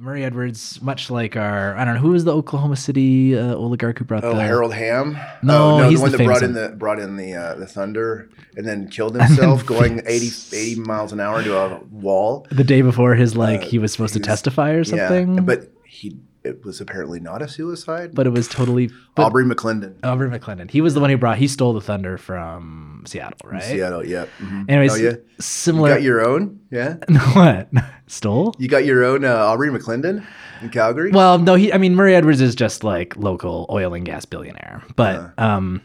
Murray Edwards, much like our, I don't know, who was the Oklahoma City uh, oligarch who brought Oh, the Harold Hamm. No, oh, no, he's the one the that brought in the brought in the uh, the thunder and then killed himself going 80, 80 miles an hour into a wall. the day before his like he was supposed to Uh, testify or something. Yeah, but he it was apparently not a suicide. but it was totally Aubrey McClendon, Aubrey McClendon. He was the one who brought. He stole the thunder from Seattle, right? Seattle. Yeah. mhm. Anyways, oh, yeah. You similar. got your own, yeah. what stole? You got your own uh, Aubrey McClendon in Calgary. Well, no, he. I mean, Murray Edwards is just like local oil and gas billionaire, but Uh. um,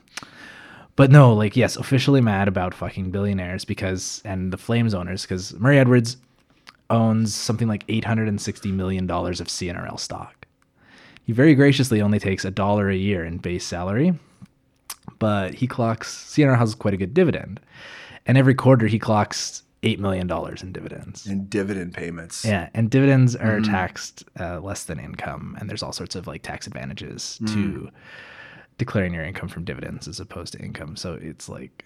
but no, like yes, officially mad about fucking billionaires because and the Flames owners because Murray Edwards owns something like eight hundred and sixty million dollars of CNRL stock. He very graciously only takes a dollar a year in base salary, but he clocks CNRL has quite a good dividend, and every quarter he clocks eight million dollars in dividends. and dividend payments. Yeah, and dividends are taxed uh, less than income, and there's all sorts of like tax advantages to declaring your income from dividends as opposed to income. So it's like,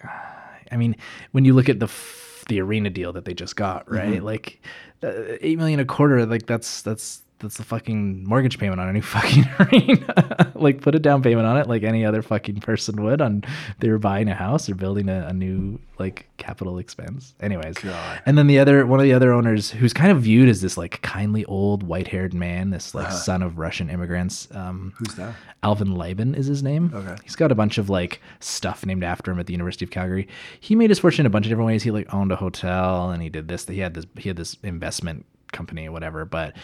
I mean, when you look at the f- the arena deal that they just got, right? Like uh, eight million a quarter, like that's that's that's the fucking mortgage payment on any fucking arena. like put a down payment on it, like any other fucking person would on they were buying a house or building a, a new like capital expense. Anyways, God. and then the other one of the other owners, who's kind of viewed as this like kindly old white haired man, this like son of Russian immigrants. Um, Who's that? Alvin Libin is his name. Okay. He's got a bunch of like stuff named after him at the University of Calgary. He made his fortune in a bunch of different ways. He like owned a hotel and he did this. He had this he had this investment company or whatever. But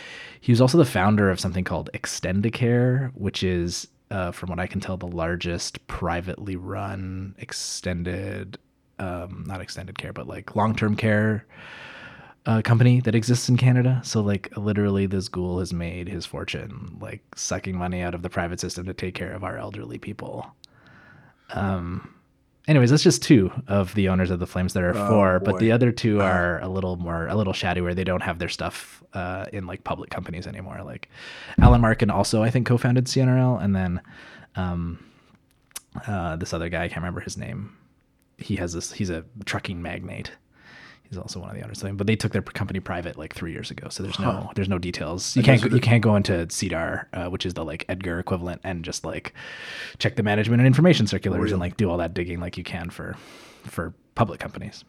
he was also the founder of something called Extendicare, which is uh, from what I can tell, the largest privately run extended um, not extended care, but like long term care uh, company that exists in Canada. So like literally this ghoul has made his fortune like sucking money out of the private system to take care of our elderly people. Um anyways, that's just two of the owners of the Flames that are four, but the other two are a little more a little where they don't have their stuff uh, in like public companies anymore. Like Allan Markin also I think co-founded CNRL and then um uh, this other guy, I can't remember his name. He has this he's a trucking magnate. He's also one of the owners. But they took their company private like three years ago, so there's no there's no details. You can't are you can't go into SEDAR, uh, which is the like Edgar equivalent, and just like check the management and information circulars and like do all that digging like you can for for public companies.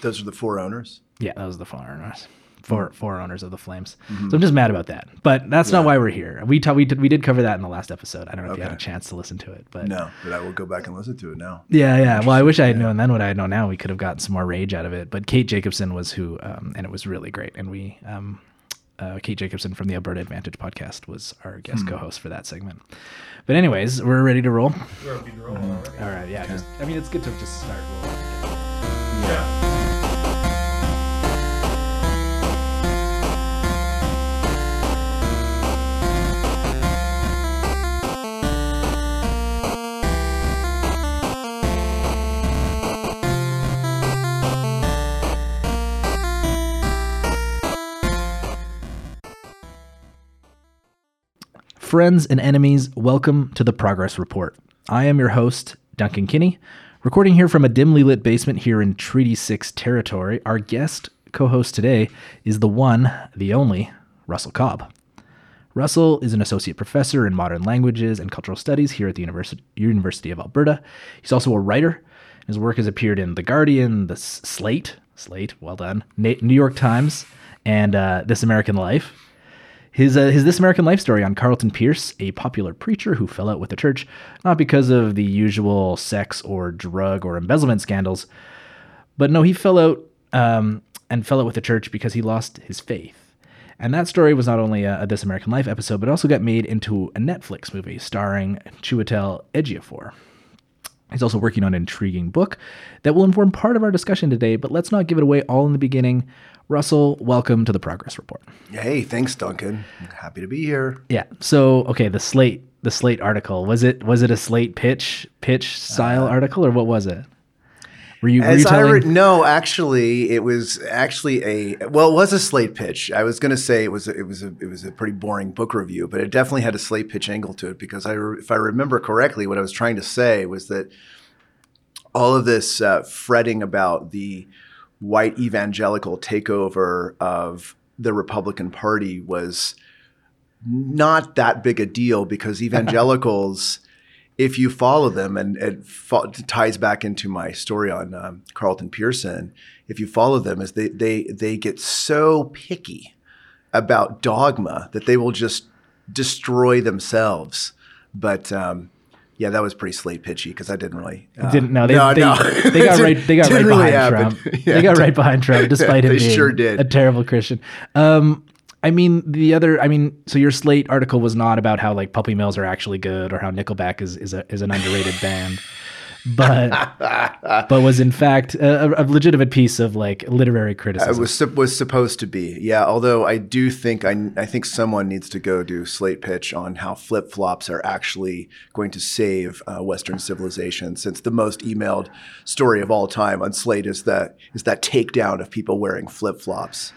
Those are the four owners. Yeah, those are the four owners. Four, four owners of the Flames. So I'm just mad about that. But that's not why we're here. We, ta- we, did, we did cover that in the last episode. I don't know if you had a chance to listen to it. but No, but I will go back and listen to it now. Yeah, yeah. Well, I wish I had known then what I know now. We could have gotten some more rage out of it. But Kate Jacobson was who, um, and it was really great. And we, um, uh, Kate Jacobson from the Alberta Advantage podcast was our guest co-host for that segment. But anyways, we're ready to roll. We're ready to roll already. All right, yeah. Just, I mean, it's good to just start rolling. Yeah. Friends and enemies, welcome to the Progress Report. I am your host, Duncan Kinney, recording here from a dimly lit basement here in Treaty 6 territory. Our guest co host today is the one, the only, Russell Cobb. Russell is an associate professor in modern languages and cultural studies here at the University, of Alberta. He's also a writer. His work has appeared in The Guardian, The Slate, Slate, well done, New York Times, and uh, This American Life. His, uh, his This American Life story on Carlton Pierce, a popular preacher who fell out with the church, not because of the usual sex or drug or embezzlement scandals, but no, he fell out um, and fell out with the church because he lost his faith. And that story was not only a, a This American Life episode, but also got made into a Netflix movie starring Chiwetel Ejiofor. He's also working on an intriguing book that will inform part of our discussion today, but let's not give it away all in the beginning. Russell, welcome to the Progress Report. Hey, thanks, Duncan. Happy to be here. Yeah. So, okay, the Slate, the Slate article was it was it a Slate pitch pitch style uh, article or what was it? Were you, were you telling? re- no, actually, it was actually a well, it was a slate pitch. I was going to say it was a, it was a it was a pretty boring book review, but it definitely had a slate pitch angle to it because I, re- if I remember correctly, what I was trying to say was that all of this uh, fretting about the white evangelical takeover of the Republican Party was not that big a deal because evangelicals, if you follow them, and it fo- ties back into my story on um, Carlton Pearson, if you follow them, is they they they get so picky about dogma that they will just destroy themselves. But um, yeah, that was pretty slate pitchy because I didn't really uh, Didn't know they, no, they, no. they got right they got right really behind happen. Trump. Yeah, they got right behind Trump despite him They being sure did. a terrible Christian. Um I mean the other I mean so your Slate article was not about how like puppy mills are actually good or how Nickelback is is a is an underrated band. But but was in fact a, a legitimate piece of like literary criticism. It was was supposed to be, yeah. Although I do think I, I think someone needs to go do slate pitch on how flip flops are actually going to save uh, Western civilization. Since the most emailed story of all time on Slate is that is that takedown of people wearing flip flops.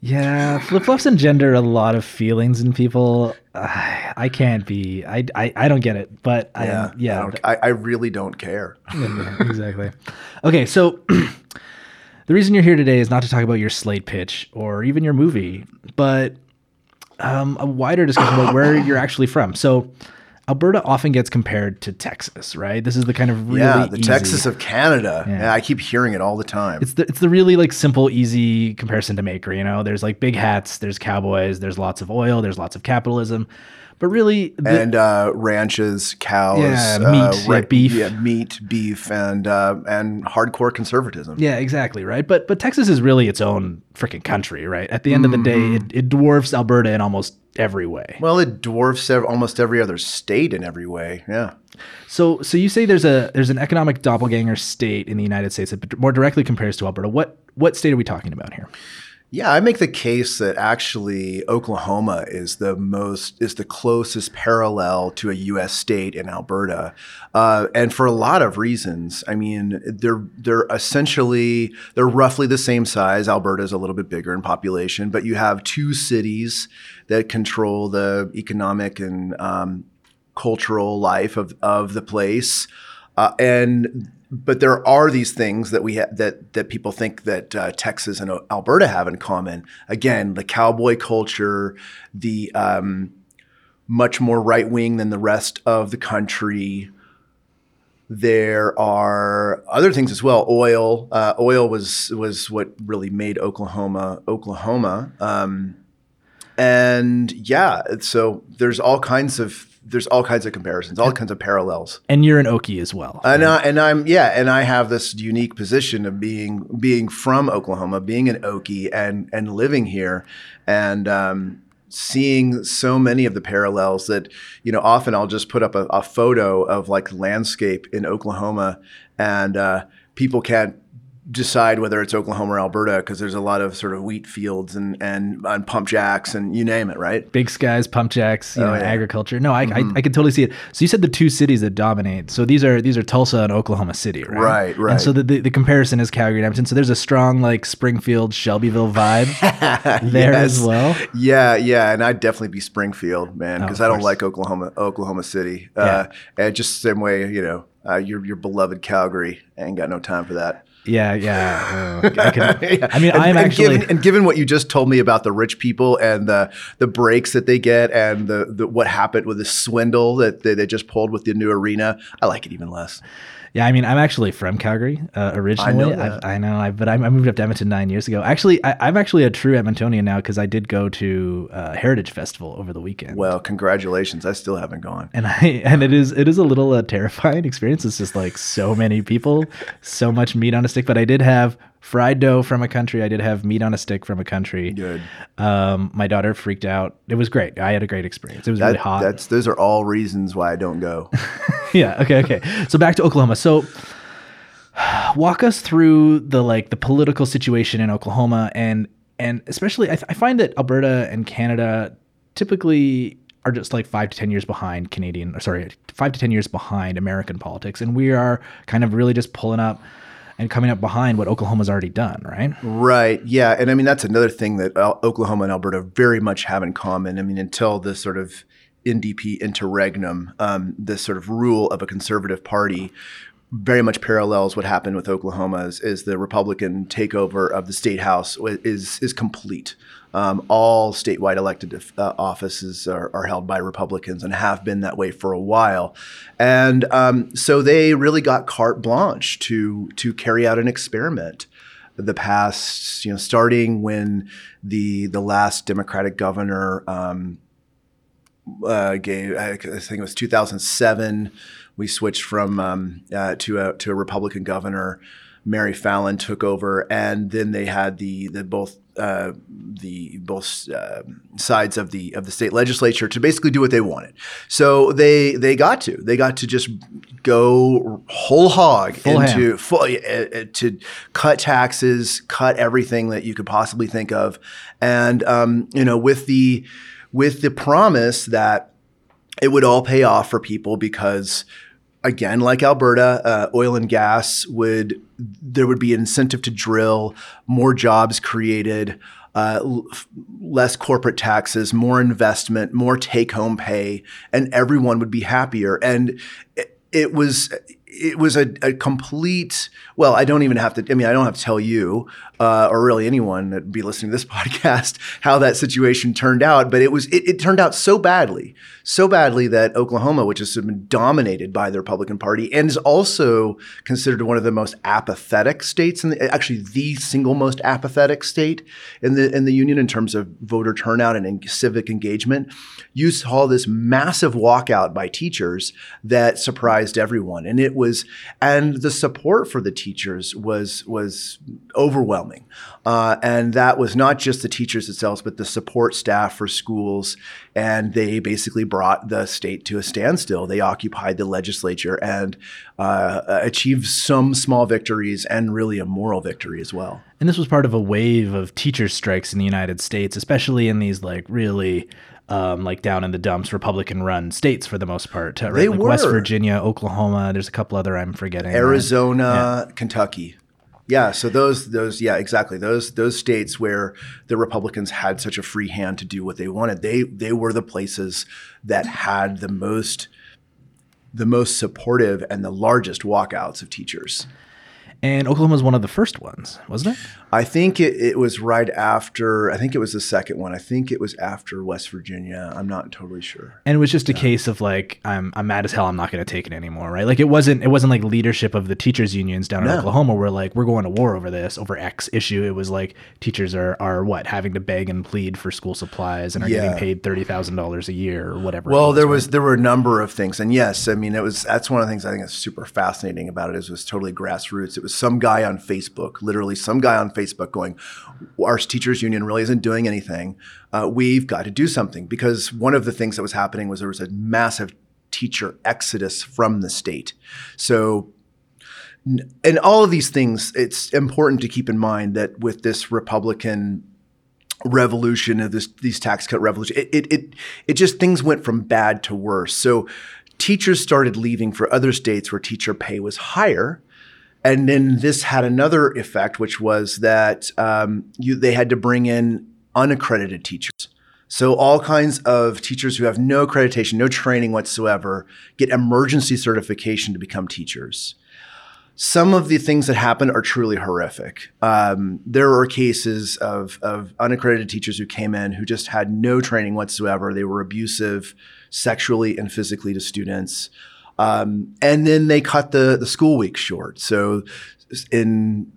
Yeah, flip flops engender a lot of feelings in people. Uh, I can't be. I, I I don't get it, but I Yeah, yeah I, I, I really don't care. Yeah, exactly. Okay, so the reason you're here today is not to talk about your slate pitch or even your movie, but um, a wider discussion about where you're actually from. So, Alberta often gets compared to Texas, right? This is the kind of really yeah, the easy- Texas of Canada. Yeah. Yeah. I keep hearing it all the time. It's the it's the really like simple, easy comparison to make. You know, there's like big hats, there's cowboys, there's lots of oil, there's lots of capitalism, but really, the, and uh, ranches, cows, Yeah, uh, meat, yeah, beef. yeah, meat, beef, and uh, and hardcore conservatism. Yeah, exactly, right? But but Texas is really its own freaking country, right? At the end of the day, it, it dwarfs Alberta in almost every way. Well, it dwarfs ev- almost every other state in every way. Yeah. So so you say there's a there's an economic doppelganger state in the United States that more directly compares to Alberta. What what state are we talking about here? Yeah, I make the case that actually Oklahoma is the most is the closest parallel to a U.S. state in Alberta, uh, and for a lot of reasons. I mean, they're they're essentially they're roughly the same size. Alberta is a little bit bigger in population, but you have two cities that control the economic and um, cultural life of of the place, uh, and but there are these things that we ha- that that people think that uh, Texas and Alberta have in common. Again, the cowboy culture, the um, much more right wing than the rest of the country. There are other things as well. Oil, uh, oil was was what really made Oklahoma Oklahoma. Um, and yeah, so there's all kinds of there's all kinds of comparisons, all kinds of parallels. And you're an Okie as well. And I, and I'm yeah, and I have this unique position of being being from Oklahoma, being an Okie, and and living here, and um, seeing so many of the parallels that you know. Often I'll just put up a, a photo of like landscape in Oklahoma, and uh, people can't decide whether it's Oklahoma or Alberta because there's a lot of sort of wheat fields and and, and pump jacks and you name it, right? Big skies, pump jacks, you know, yeah. agriculture. No, I, I I can totally see it. So you said the two cities that dominate. So these are these are Tulsa and Oklahoma City, right? Right, And so the, the, the comparison is Calgary and Edmonton. So there's a strong like Springfield, Shelbyville vibe there as well. Yeah, yeah, and I'd definitely be Springfield, man, Oh, because of I don't course. like Oklahoma, Oklahoma City. Uh, and just the same way, you know, uh, your your beloved Calgary. I ain't got no time for that. Yeah, yeah. Oh, I, can. I mean, I'm and actually. given, and given what you just told me about the rich people and the the breaks that they get and the, the what happened with the swindle that they, they just pulled with the new arena, I like it even less. Yeah, I mean, I'm actually from Calgary uh, originally. that. I've- I know, I, but I, I moved up to Edmonton nine years ago. Actually, I, I'm actually a true Edmontonian now because I did go to uh, Heritage Festival over the weekend. Well, congratulations! I still haven't gone. and I and it is it is a little uh, terrifying experience. It's just like so many people, so much meat on a stick. But I did have fried dough from a country. I did have meat on a stick from a country. Good. Um, my daughter freaked out. It was great. I had a great experience. It was really hot. that's those are all reasons why I don't go. yeah. Okay. Okay. So back to Oklahoma. So walk us through the like the political situation in Oklahoma and and especially I, th- I find that Alberta and Canada typically are just like five to ten years behind Canadian or sorry five to ten years behind American politics and we are kind of really just pulling up and coming up behind what Oklahoma's already done right Right. Yeah. And I mean, that's another thing that Oklahoma and Alberta very much have in common. I mean, until this sort of NDP interregnum, um, this sort of rule of a conservative party very much parallels what happened with Oklahoma is, is the Republican takeover of the state house is is complete. Um, all statewide elected uh, offices are, are, held by Republicans and have been that way for a while, and um, so they really got carte blanche to to carry out an experiment. The past, you know, starting when the the last Democratic governor um, uh, gave, I think it was 2007, we switched from um, uh, to a to a Republican governor. Mary Fallin took over, and then they had the the both uh, the both uh, sides of the of the state legislature to basically do what they wanted. So they they got to they got to just go whole hog Full into full, uh, to cut taxes, cut everything that you could possibly think of, and um, you know with the with the promise that it would all pay off for people because again, like Alberta, uh, oil and gas would there would be an incentive to drill, more jobs created, uh, l- less corporate taxes, more investment, more take home pay, and everyone would be happier. And it, it was it was a, a, complete well i don't even have to i mean i don't have to tell you uh, or really anyone that be listening to this podcast how that situation turned out but it was it, it, turned out so badly so badly that oklahoma which has been dominated by the republican party and is also considered one of the most apathetic states the, actually the single most apathetic state in the in the union in terms of voter turnout and in civic engagement you saw this massive walkout by teachers that surprised everyone. And it was and the support for the teachers was was overwhelming. Uh, and that was not just the teachers themselves but the support staff for schools and they basically brought the state to a standstill they occupied the legislature and uh, achieved some small victories and really a moral victory as well and this was part of a wave of teacher strikes in the united states especially in these like really um, like down in the dumps, Republican-run states for the most part. Right? They like were. West Virginia, Oklahoma. There's a couple other I'm forgetting. Arizona, yeah. Kentucky. Yeah, so those those yeah exactly those those states where the Republicans had such a free hand to do what they wanted they they were the places that had the most the most supportive and the largest walkouts of teachers. And Oklahoma was one of the first ones, wasn't it? I think it, it was right after, I think it was the second one. I think it was after West Virginia. I'm not totally sure. And it was just a case of like, I'm, I'm mad as hell. I'm not going to take it anymore. Right. Like it wasn't, it wasn't like leadership of the teachers unions down in No. Oklahoma where like, we're going to war over this, over X issue. It was like teachers are, are what, having to beg and plead for school supplies and are Yeah. getting paid $30,000 a year or whatever. Well, there right? was there were a number of things, and yes, I mean it was that's one of the things I think is super fascinating about it is it was totally grassroots. It was some guy on Facebook, literally some guy on Facebook going, "Our teachers union really isn't doing anything. Uh, we've got to do something." Because one of the things that was happening was there was a massive teacher exodus from the state. So and all of these things, it's important to keep in mind that with this Republican revolution of this these tax cut revolution, it, it it it just things went from bad to worse. So teachers started leaving for other states where teacher pay was higher. And then this had another effect, which was that um, you, they had to bring in unaccredited teachers. So all kinds of teachers who have no accreditation, no training whatsoever, get emergency certification to become teachers. Some of the things that happen are truly horrific. Um, there were cases of, of unaccredited teachers who came in who just had no training whatsoever. They were abusive sexually and physically to students. Um, and then they cut the, the school week short. So in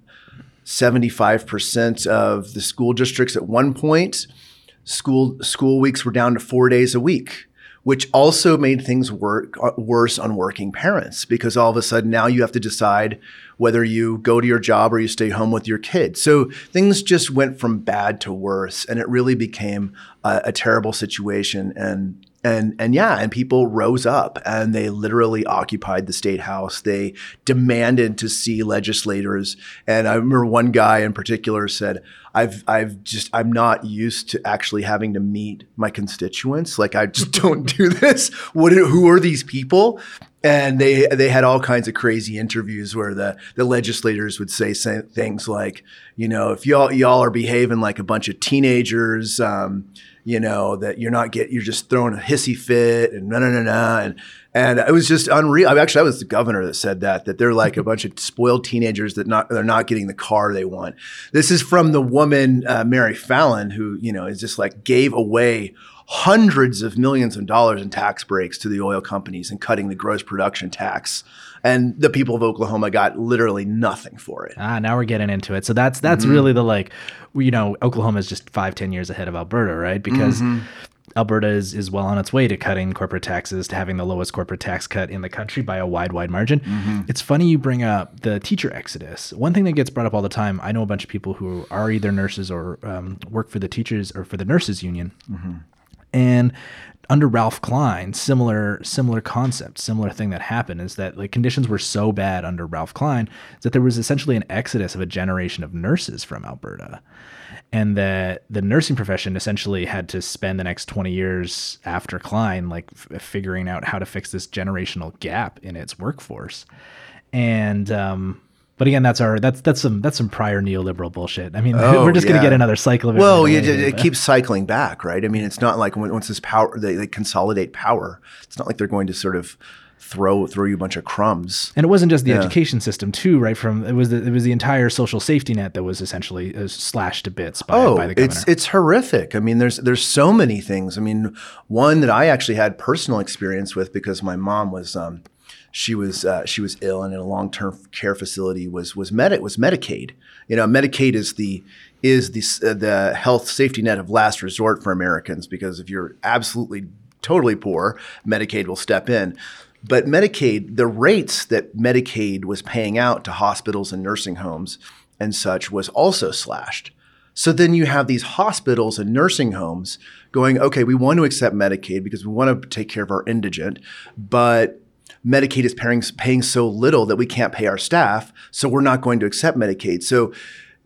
75% of the school districts at one point, school school weeks were down to four days a week, which also made things work uh, worse on working parents because all of a sudden now you have to decide whether you go to your job or you stay home with your kids. So things just went from bad to worse, and it really became a, a terrible situation. And and and yeah, and people rose up and they literally occupied the state house. They demanded to see legislators. And I remember one guy in particular said, "I've I've just I'm not used to actually having to meet my constituents. Like I just don't do this. What who are these people?" And they they had all kinds of crazy interviews where the the legislators would say, say things like, you know, if y'all y'all are behaving like a bunch of teenagers, um, you know, that you're not get you're just throwing a hissy fit and no no no no and and it was just unreal. I mean, actually, that was the governor that said that that they're like a bunch of spoiled teenagers that not they're not getting the car they want. This is from the woman uh, Mary Fallin, who you know is just like gave away hundreds of millions of dollars in tax breaks to the oil companies and cutting the gross production tax. And the people of Oklahoma got literally nothing for it. Ah, now we're getting into it. So that's that's Mm-hmm. really the like, you know, Oklahoma is just five, ten years ahead of Alberta, right? Because Mm-hmm. Alberta is is well on its way to cutting corporate taxes, to having the lowest corporate tax cut in the country by a wide, wide margin. Mm-hmm. It's funny you bring up the teacher exodus. One thing that gets brought up all the time. I know a bunch of people who are either nurses or um, work for the teachers or for the nurses union. And under Ralph Klein, similar similar concept, similar thing that happened is that like conditions were so bad under Ralph Klein that there was essentially an exodus of a generation of nurses from Alberta. And that the nursing profession essentially had to spend the next 20 years after Klein like f- figuring out how to fix this generational gap in its workforce. And um but again, that's our that's that's some that's some prior neoliberal bullshit. I mean, Oh, we're just gonna get another cycle of it. Well, yeah, it, it keeps cycling back, right? I mean, it's not like once this power they, they consolidate power. It's not like they're going to sort of throw throw you a bunch of crumbs. And it wasn't just the Yeah. education system too, right? From it was the, it was the entire social safety net that was essentially uh, slashed to bits by, Oh, by the governor. it's it's horrific. I mean, there's there's so many things. I mean, one that I actually had personal experience with because my mom was um, she was uh, she was ill and in a long term care facility was was med was Medicaid. You know, Medicaid is the is the uh, the health safety net of last resort for Americans because if you're absolutely totally poor, Medicaid will step in. But Medicaid, the rates that Medicaid was paying out to hospitals and nursing homes and such was also slashed. So then you have these hospitals and nursing homes going, okay, we want to accept Medicaid because we want to take care of our indigent, but Medicaid is paying, paying so little that we can't pay our staff, so we're not going to accept Medicaid. So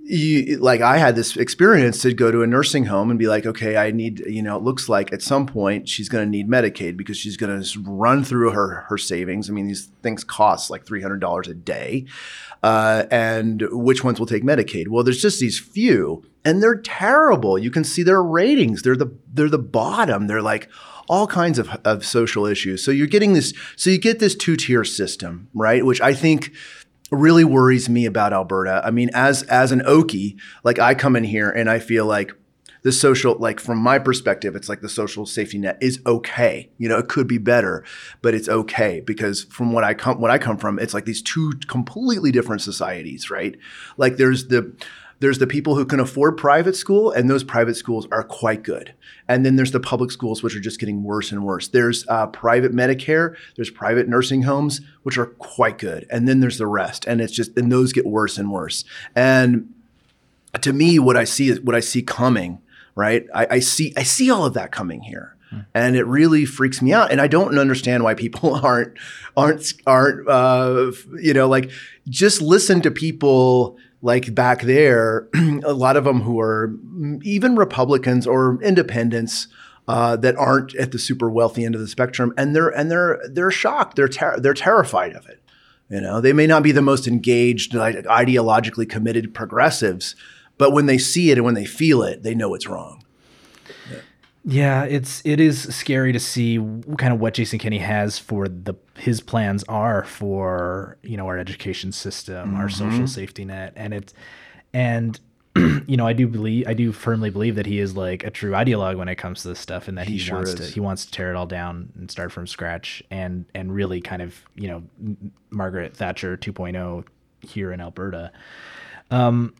you, like I had this experience to go to a nursing home and be like, okay, I need, you know, it looks like at some point she's going to need Medicaid because she's going to run through her her savings. I mean, these things cost like three hundred dollars a day, uh, and which ones will take Medicaid? Well, there's just these few, and they're terrible. You can see their ratings; they're the they're the bottom. They're like all kinds of, of social issues. So you're getting this. So you get this two tier system, right? Which I think really worries me about Alberta. I mean, as as an Okie, like I come in here and I feel like the social, like from my perspective, it's like the social safety net is okay. You know, it could be better, but it's okay because from what I come what I come from, it's like these two completely different societies, right? Like there's the there's the people who can afford private school, and those private schools are quite good. And then there's the public schools, which are just getting worse and worse. There's uh, private Medicare, there's private nursing homes, which are quite good. And then there's the rest. And it's just, and those get worse and worse. And to me, what I see is what I see coming, right? I, I see, I see all of that coming here. And it really freaks me out, and I don't understand why people aren't aren't aren't uh, you know like just listen to people like back there, a lot of them who are even Republicans or independents uh, that aren't at the super wealthy end of the spectrum, and they're and they're they're shocked. They're ter- they're terrified of it. You know, they may not be the most engaged, like, ideologically committed progressives, but when they see it and when they feel it, they know it's wrong. Yeah, it's it is scary to see kind of what Jason Kenney has for the his plans are for you know our education system, our Mm-hmm. social safety net, and it's and you know I do believe I do firmly believe that he is like a true ideologue when it comes to this stuff, and that he, He sure wants is. to he wants to tear it all down and start from scratch, and and really kind of you know Margaret Thatcher 2.0 here in Alberta. Um,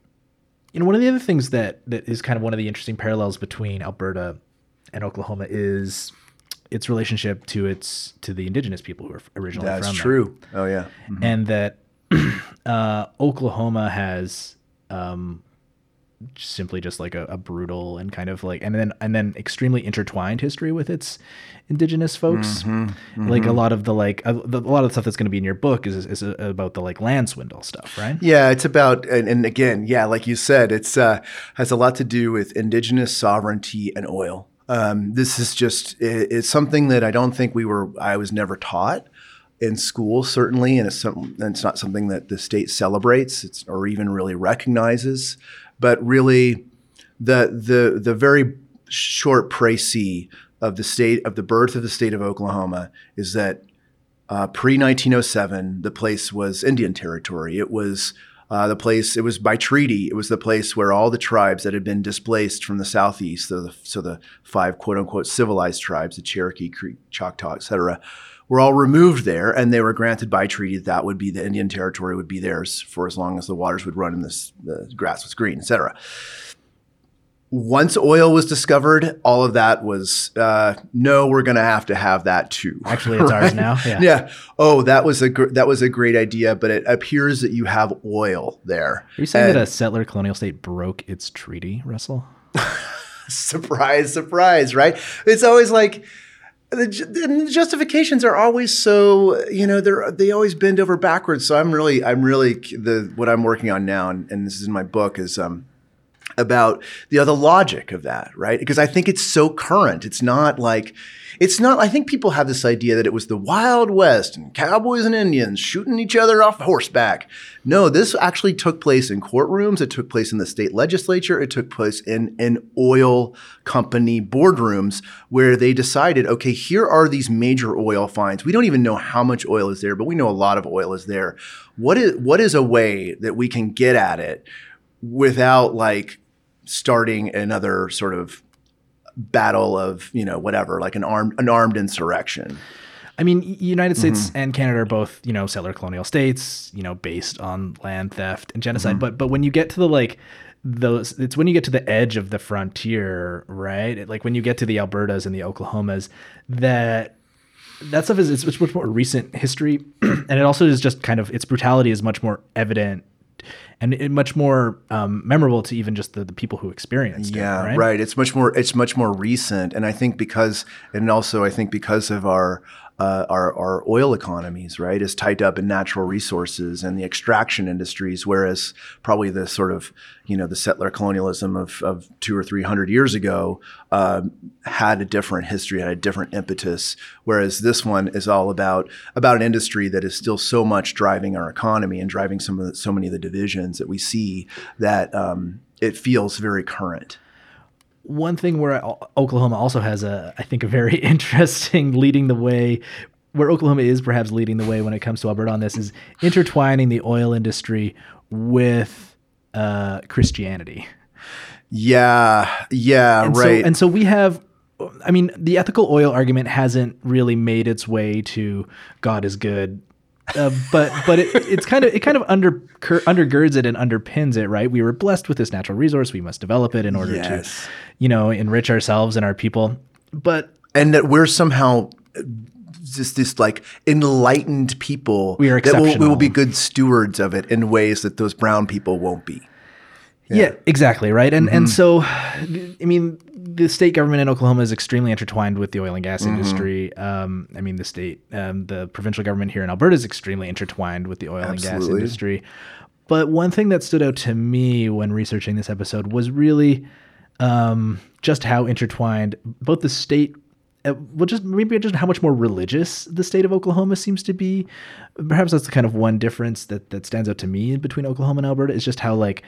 you know, one of the other things that that is kind of one of the interesting parallels between Alberta and Oklahoma is its relationship to its to the indigenous people who are originally That's from there. true. Oh yeah. and that uh, Oklahoma has um, simply just like a, a brutal and kind of like and then and then extremely intertwined history with its indigenous folks. Mm-hmm. Like a lot of the like a, the, a lot of the stuff that's going to be in your book is is about the like land swindle stuff, right? Yeah, it's about and, and again, yeah, like you said, it's uh, has a lot to do with indigenous sovereignty and oil. Um, this is just it, it's something that I don't think we were. I was never taught in school, certainly, and it's some, and it's not something that the state celebrates, or even really recognizes. But really, the the the very short précis of the state of the birth of the state of Oklahoma is that uh, pre 1907, the place was Indian territory. It was uh, the place. It was by treaty. It was the place where all the tribes that had been displaced from the southeast, so the, so the five quote unquote civilized tribes, the Cherokee, Creek, Choctaw, etc., were all removed there, and they were granted by treaty that that would be the Indian territory would be theirs for as long as the waters would run and the grass was green, etc once oil was discovered, all of that was uh, no. We're going to have to have that too. Actually, it's ours now. Yeah. yeah. Oh, that was a gr- that was a great idea, but it appears that you have oil there. Are you saying And- that a settler colonial state broke its treaty, Russell? surprise, surprise, right? It's always like the, the justifications are always so you know they're they always bend over backwards. So I'm really I'm really the what I'm working on now, and, and this is in my book is um about the other logic of that, right? Because I think it's so current. It's not like it's not. I think people have this idea that it was the Wild West and cowboys and Indians shooting each other off horseback. No, this actually took place in courtrooms. It took place in the state legislature. It took place in in oil company boardrooms where they decided, okay, here are these major oil finds. We don't even know how much oil is there, but we know a lot of oil is there. What is what is a way that we can get at it without like starting another sort of battle of you know whatever like an armed an armed insurrection I mean, United States mm-hmm. and Canada are both, you know, settler colonial states, you know, based on land theft and genocide. Mm-hmm. But but when you get to the like those, it's when you get to the edge of the frontier, right? It- like when you get to the Albertas and the Oklahomas, that that stuff is it's, it's much more recent history, and it also is just kind of its brutality is much more evident and it, much more um, memorable to even just the, the people who experienced yeah it. Right. right it's much more it's much more recent and i think because and also i think because of our uh, our, our oil economies, right, is tied up in natural resources and the extraction industries, whereas probably the sort of, you know, the settler colonialism of, of two or three hundred years ago um, had a different history, had a different impetus. Whereas this one is all about about an industry that is still so much driving our economy and driving some of the, so many of the divisions that we see that um, it feels very current. One thing where Oklahoma also has a, I think, a very interesting leading the way, where Oklahoma is perhaps leading the way when it comes to Alberta on this is intertwining the oil industry with uh, Christianity. Yeah, yeah, And right. So, and so we have, I mean, the ethical oil argument hasn't really made its way to God is good. Uh, but but it, it's kind of it kind of under undergirds it and underpins it right we were blessed with this natural resource we must develop it in order Yes. to you know enrich ourselves and our people but and that we're somehow just this like enlightened people We are that will, we will be good stewards of it in ways that those brown people won't be. Yeah, exactly, right. And Mm-hmm. and so, I mean, the state government in Oklahoma is extremely intertwined with the oil and gas Mm-hmm. industry. Um, I mean, the state, um, the provincial government here in Alberta is extremely intertwined with the oil and gas industry. But one thing that stood out to me when researching this episode was really um, just how intertwined both the state. Uh, well, just maybe just how much more religious the state of Oklahoma seems to be. Perhaps that's the kind of one difference that that stands out to me between Oklahoma and Alberta is just how like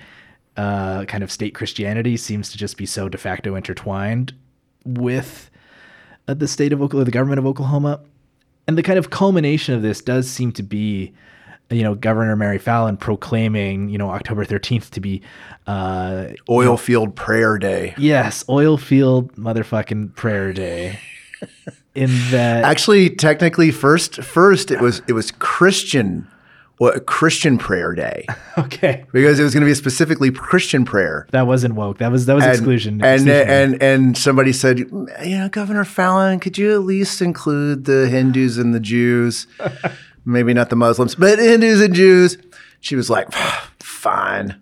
uh, kind of state Christianity seems to just be so de facto intertwined with uh, the state of Oklahoma, the government of Oklahoma, and the kind of culmination of this does seem to be, you know, Governor Mary Fallin proclaiming, you know, October thirteenth to be, uh, Oil field prayer day. yes, oil field motherfucking prayer day. In that, Actually, technically, first first it was it was Christian, well, Christian prayer day okay, because it was going to be a specifically Christian prayer. that wasn't woke. That was that was And- exclusion. And exclusionary. and and somebody said, you know, Governor Fallin, could you at least include the Hindus and the Jews? Maybe not the Muslims, but Hindus and Jews. She was like, fine.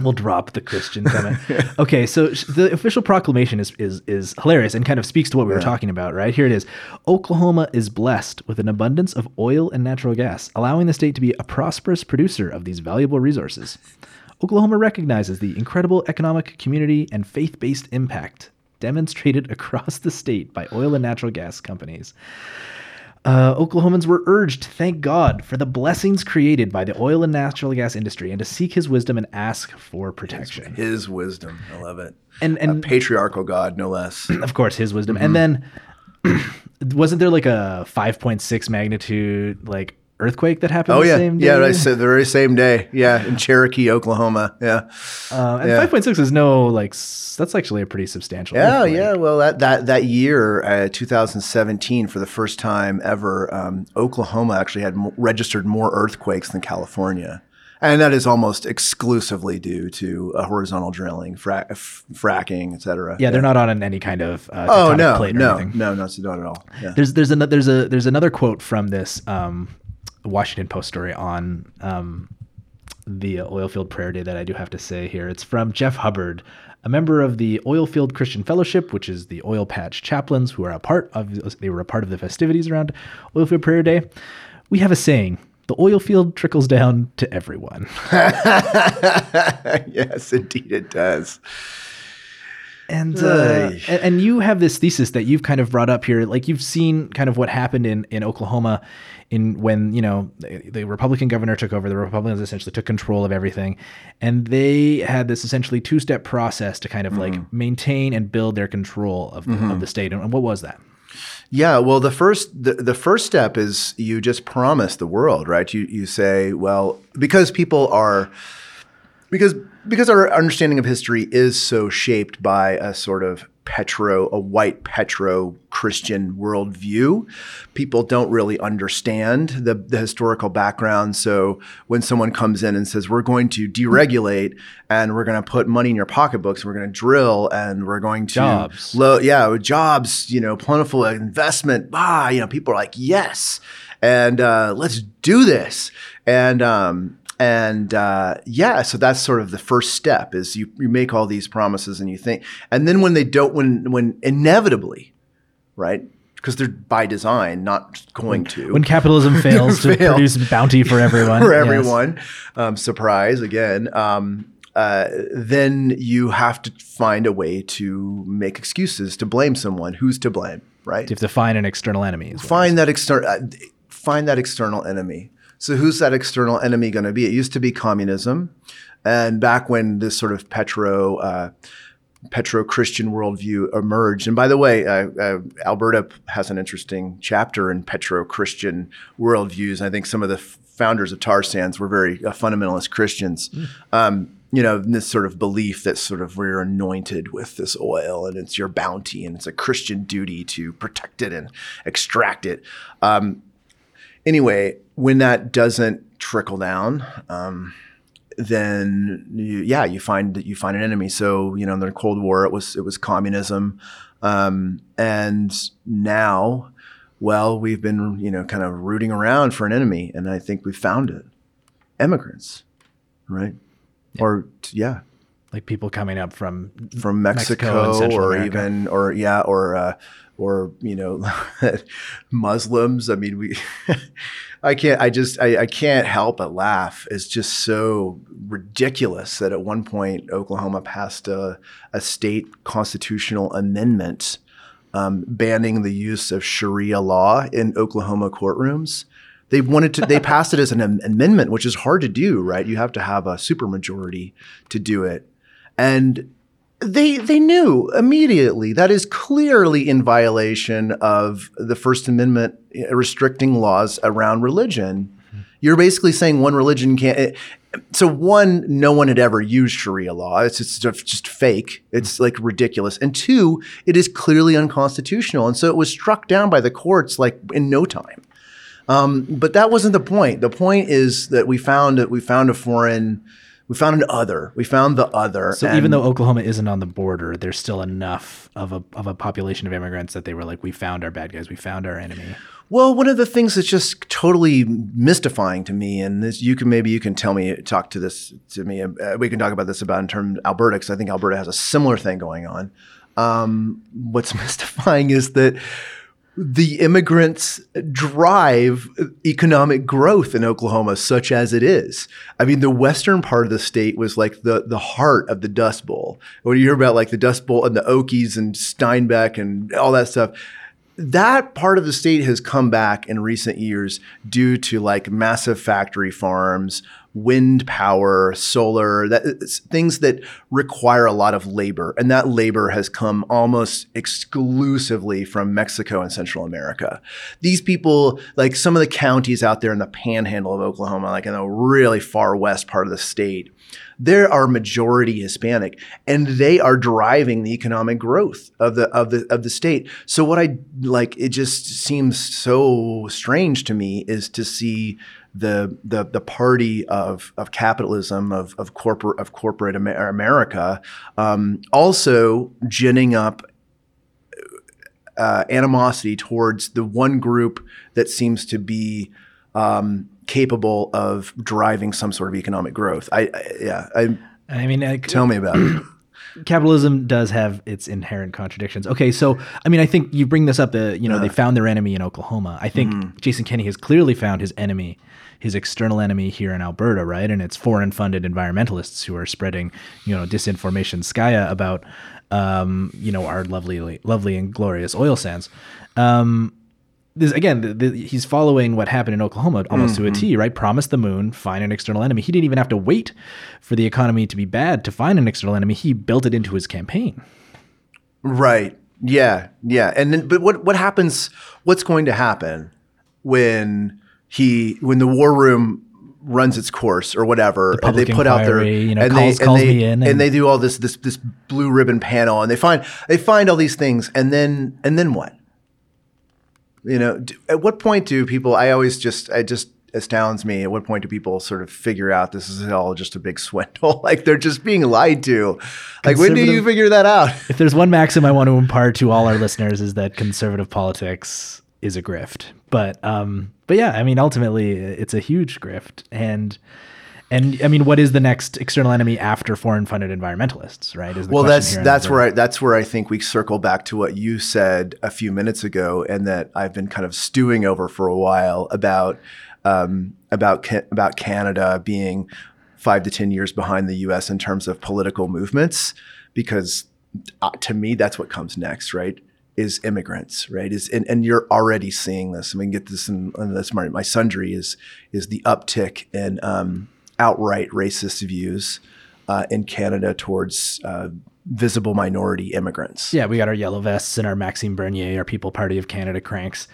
We'll drop the Christian comment. okay, so sh- the official proclamation is is is hilarious and kind of speaks to what we were talking about, right? Here it is. Oklahoma is blessed with an abundance of oil and natural gas, allowing the state to be a prosperous producer of these valuable resources. Oklahoma recognizes the incredible economic, community, and faith-based impact demonstrated across the state by oil and natural gas companies. Uh, Oklahomans were urged to thank God for the blessings created by the oil and natural gas industry and to seek his wisdom and ask for protection. His wisdom. I love it. And A and patriarchal God, no less. of course his wisdom. And then wasn't there like a 5.6 magnitude like earthquake that happened Oh the yeah, same day? yeah. I said the very same day. Yeah, in Cherokee, Oklahoma. Yeah, Uh, and Yeah. 5.6 is no like that's actually a pretty substantial. yeah, earthquake. yeah. Well, that that that year, uh, 2017, for the first time ever, um, Oklahoma actually had mo- registered more earthquakes than California, and that is almost exclusively due to uh, horizontal drilling, fra- f- fracking, et cetera. Yeah, they're not on any kind of uh, Oh no, plate or no, anything. no, not not at all. Yeah. There's there's another there's a there's another quote from this um, Washington Post story on um, the oil field prayer day that I do have to say here. It's from Jeff Hubbard, a member of the Oilfield Christian Fellowship, which is the oil patch chaplains who are a part of they were a part of the festivities around Oilfield Prayer Day. We have a saying. The oil field trickles down to everyone. yes, indeed, it does. And, uh, and and you have this thesis that you've kind of brought up here, like you've seen kind of what happened in in Oklahoma, in when you know the, the Republican governor took over, the Republicans essentially took control of everything, and they had this essentially two step process to kind of like mm-hmm. maintain and build their control of the, of mm-hmm. the state. And what was that? Yeah, well, the first the, the first step is you just promise the world, right? You you say, well, because people are because because our understanding of history is so shaped by a sort of petro a white petro Christian worldview, people don't really understand the, the historical background. So when someone comes in and says, "We're going to deregulate and we're going to put money in your pocketbooks, and we're going to drill and we're going to Jobs. low, yeah, jobs, you know, plentiful investment. Ah, you know, people are like, yes, and uh, let's do this. And um, and uh, yeah, so that's sort of the first step is you you make all these promises and you think, and then when they don't, when when inevitably, right? Because they're by design not going to When capitalism fails to Fail. produce bounty for everyone, for yes. everyone. Um, surprise again. Um, uh, then you have to find a way to make excuses to blame someone. Who's to blame, right? You have to find an external enemy. is what it is. Find that external. Uh, find that external enemy. So who's that external enemy going to be? It used to be communism, and back when this sort of petro. Uh, Petro-Christian worldview emerged, and by the way, uh, uh, Alberta has an interesting chapter in Petro-Christian worldviews. I think some of the f- founders of tar sands were very uh, fundamentalist Christians. Um, you know, this sort of belief that sort of we're anointed with this oil and it's your bounty and it's a Christian duty to protect it and extract it. Um, anyway, when that doesn't trickle down, um, then you, yeah, you find you find an enemy. So you know, in the Cold War, it was it was communism, um, and now, well, we've been you know kind of rooting around for an enemy, and I think we found it: immigrants, right? Or yeah, like people coming up from from Mexico Mexico, or America. even or yeah or uh, or you know Muslims. I mean, we I can't. I just I, I can't help but laugh. It's just so ridiculous that at one point Oklahoma passed a, a state constitutional amendment um, banning the use of Sharia law in Oklahoma courtrooms. They wanted to. They passed it as an am- amendment, which is hard to do, right? You have to have a supermajority to do it, and they they knew immediately that is clearly in violation of the First Amendment restricting laws around religion. You're basically saying one religion can't. it- so one, no one had ever used Sharia law. It's just, just fake. It's like ridiculous. And two, it is clearly unconstitutional. And so it was struck down by the courts like in no time. Um, but that wasn't the point. The point is that we found that we found a foreign, we found an other. We found the other. So and- even though Oklahoma isn't on the border, there's still enough of a of a population of immigrants that they were like, we found our bad guys, we found our enemy. Well, one of the things that's just totally mystifying to me, and this you can maybe you can tell me talk to this to me. Uh, we can talk about this about in terms of Alberta because I think Alberta has a similar thing going on. Um, what's mystifying is that the immigrants drive economic growth in Oklahoma, such as it is. I mean, the western part of the state was like the the heart of the Dust Bowl. When you hear about like the Dust Bowl and the Okies and Steinbeck and all that stuff, that part of the state has come back in recent years due to like massive factory farms, wind power, solar, that uh, things that require a lot of labor. And that labor has come almost exclusively from Mexico and Central America. These people, like some of the counties out there in the panhandle of Oklahoma, like in the really far west part of the state, there are majority Hispanic, and they are driving the economic growth of the of the of the state. So what I like, it just seems so strange to me is to see the the the party of of capitalism of of corporate of corporate Amer- America um, also ginning up uh, animosity towards the one group that seems to be um, capable of driving some sort of economic growth. I, I yeah, I I mean, uh, tell me about it. capitalism does have its inherent contradictions. Okay, so I mean, I think you bring this up. The you know they found their enemy in Oklahoma. I think Jason Kenney has clearly found his enemy, his external enemy here in Alberta, right? And it's foreign-funded environmentalists who are spreading you know disinformation, skaya about um, you know our lovely, lovely and glorious oil sands. Um, this again, the, the, he's following what happened in Oklahoma almost to a mm-hmm. T, right? Promise the moon, find an external enemy. He didn't even have to wait for the economy to be bad to find an external enemy. He built it into his campaign. Right. Yeah. Yeah. And then, but what what happens? What's going to happen when he when the war room runs its course or whatever, and they put out their inquiry, you know, and calls- they calls and they, me in and, and- they do all this this this blue ribbon panel, and they find they find all these things, and then and then what? You know, d- at what point do people? I always just I just astounds me. At what point do people sort of figure out this is all just a big swindle? like they're just being lied to. Like when do you figure that out? If there's one maxim I want to impart to all our listeners is that conservative politics is a grift. But um, but yeah, I mean, ultimately, it's a huge grift, and and I mean, what is the next external enemy after foreign-funded environmentalists? Right? Well, that's that's where I, that's where I think we circle back to what you said a few minutes ago, and that I've been kind of stewing over for a while about um, about about Canada being five to ten years behind the U.S. in terms of political movements, because uh, to me that's what comes next, right? Is immigrants, right? Is and, and you're already seeing this. I mean, get this in, in this my, my sundry is is the uptick in um, outright racist views uh, in Canada towards uh, visible minority immigrants. Yeah, we got our yellow vests and our Maxime Bernier, our People Party of Canada cranks.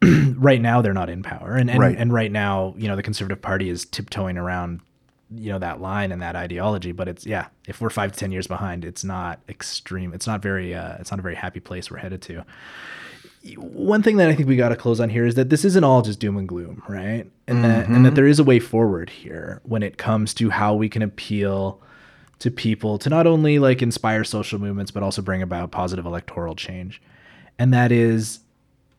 right now, they're not in power, and and, Right. and right now, you know, the Conservative Party is tiptoeing around, you know, that line and that ideology. But it's yeah, if we're five to ten years behind, it's not extreme. It's not very. Uh, it's not a very happy place we're headed to. One thing that I think we got to close on here is that this isn't all just doom and gloom, right? And that and that mm-hmm. there is a way forward here when it comes to how we can appeal to people to not only like inspire social movements but also bring about positive electoral change. And that is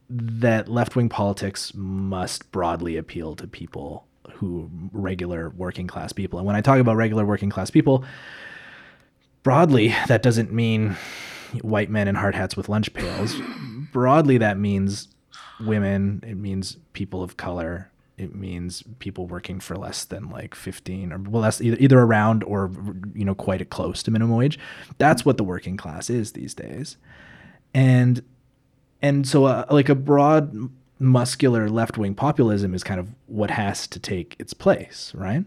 that left-wing politics must broadly appeal to people who regular working class people. And when i talk about regular working class people broadly that doesn't mean white men in hard hats with lunch pails broadly that means women it means people of color it means people working for less than like 15 or well less either, either around or you know quite close to minimum wage. That's what the working class is these days. And and so uh, like a broad muscular left-wing populism is kind of what has to take its place right?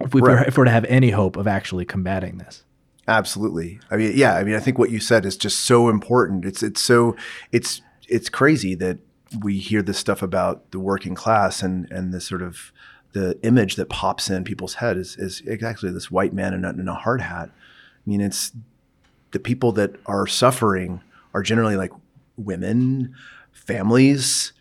If we Right. if we're to have any hope of actually combating this Absolutely. I mean, yeah. I mean, I think what you said is just so important. It's it's so it's it's crazy that we hear this stuff about the working class and and the sort of the image that pops in people's head is is exactly this white man in a, in a hard hat. I mean, it's the people that are suffering are generally like women, families,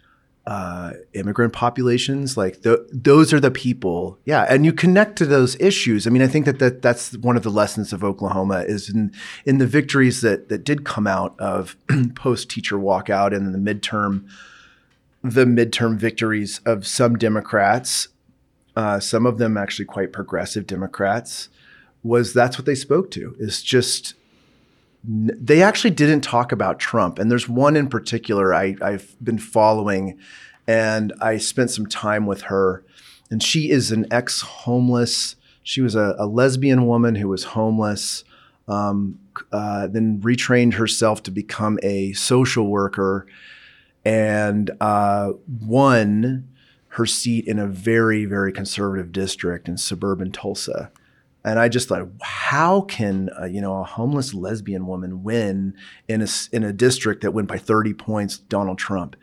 uh, immigrant populations. Like th- those are the people. Yeah, and you connect to those issues. I mean, I think that, that that's one of the lessons of Oklahoma is in in the victories that that did come out of post teacher walkout and the midterm the midterm victories of some Democrats, uh, some of them actually quite progressive Democrats, was that's what they spoke to is just they actually didn't talk about Trump. And there's one in particular I, I've been following, and I spent some time with her. And she is an ex homeless, she was a, a lesbian woman who was homeless. um, uh, then retrained herself to become a social worker, and uh, won her seat in a very, very conservative district in suburban Tulsa. And I just thought, how can uh, you know a homeless lesbian woman win in a in a district that went by 30 points Donald Trump?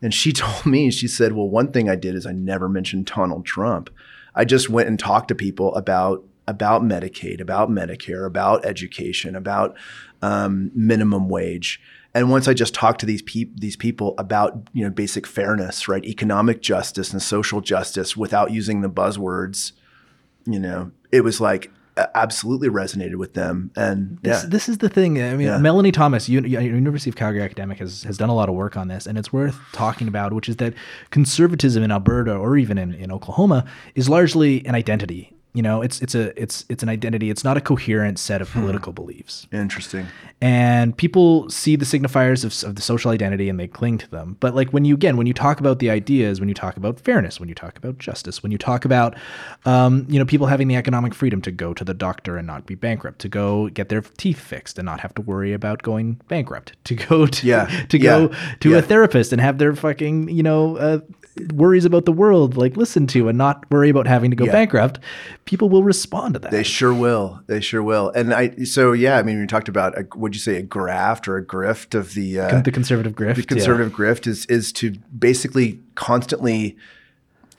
And she told me, she said, well, one thing I did is I never mentioned Donald Trump. I just went and talked to people about about Medicaid, about Medicare, about education, about um, minimum wage. And once I just talked to these peop- these people about you know basic fairness, right, economic justice and social justice, without using the buzzwords, you know, it was like absolutely resonated with them. And This, yeah, this is the thing. I mean, Yeah. Melanie Thomas, U- University of Calgary academic, has, has done a lot of work on this, and it's worth talking about, which is that conservatism in Alberta or even in, in Oklahoma is largely an identity. You know, it's it's a it's it's an identity. It's not a coherent set of political beliefs. interesting. and people see the signifiers of, of the social identity and they cling to them but like when you again when you talk about the ideas when you talk about fairness when you talk about justice when you talk about um, you know people having the economic freedom to go to the doctor and not be bankrupt to go get their teeth fixed and not have to worry about going bankrupt to go to Yeah, to go to yeah. a therapist and have their fucking you know uh, worries about the world like listen to and not worry about having to go Yeah. bankrupt people will respond to that They sure will. They sure will. And I so yeah, I mean, we talked about a, would you say a graft or a grift of the uh, the conservative grift the yeah. conservative grift is is to basically constantly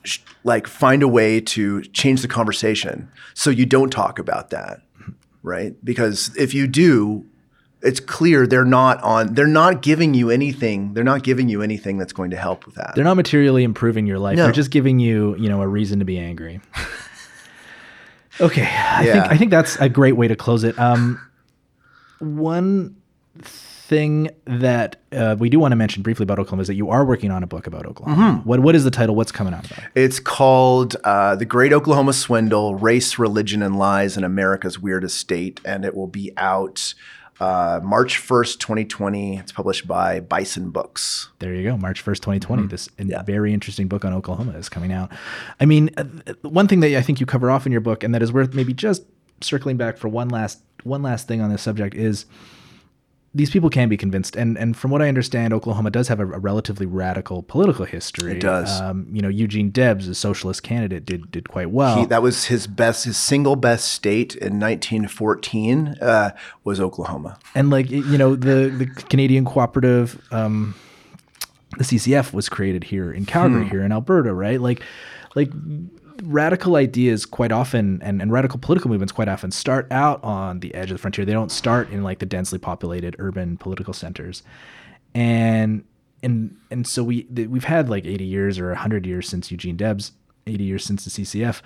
sh- like find a way to change the conversation so you don't talk about that right because if you do it's clear they're not on they're not giving you anything they're not giving you anything that's going to help with that They're not materially improving your life. No. They're just giving you, you know, a reason to be angry. okay, I Yeah. think I think that's a great way to close it. Um, one thing that uh, we do want to mention briefly about Oklahoma is that you are working on a book about Oklahoma. Mm-hmm. What what is the title? What's coming out about? it? It's called uh, The Great Oklahoma Swindle Race, Religion, and Lies in America's Weirdest State. And it will be out uh, March 1st, 2020. It's published by Bison Books. There you go, March first, twenty twenty. This Mm-hmm. Yeah. very interesting book on Oklahoma is coming out. I mean, uh, one thing that I think you cover off in your book, and that is worth maybe just circling back for one last one last thing on this subject is these people can be convinced, and and from what I understand, Oklahoma does have a, a relatively radical political history. It does. Um, you know, Eugene Debs, a socialist candidate, did did quite well. He, that was his best, his single best state in 1914 uh, was Oklahoma. and like you know the the Canadian cooperative um the CCF was created here in Calgary here in Alberta right like like radical ideas quite often and, and radical political movements quite often start out on the edge of the frontier. They don't start in like the densely populated urban political centers. And and and so we we've had like 80 years or 100 years since Eugene Debs 80 years since the CCF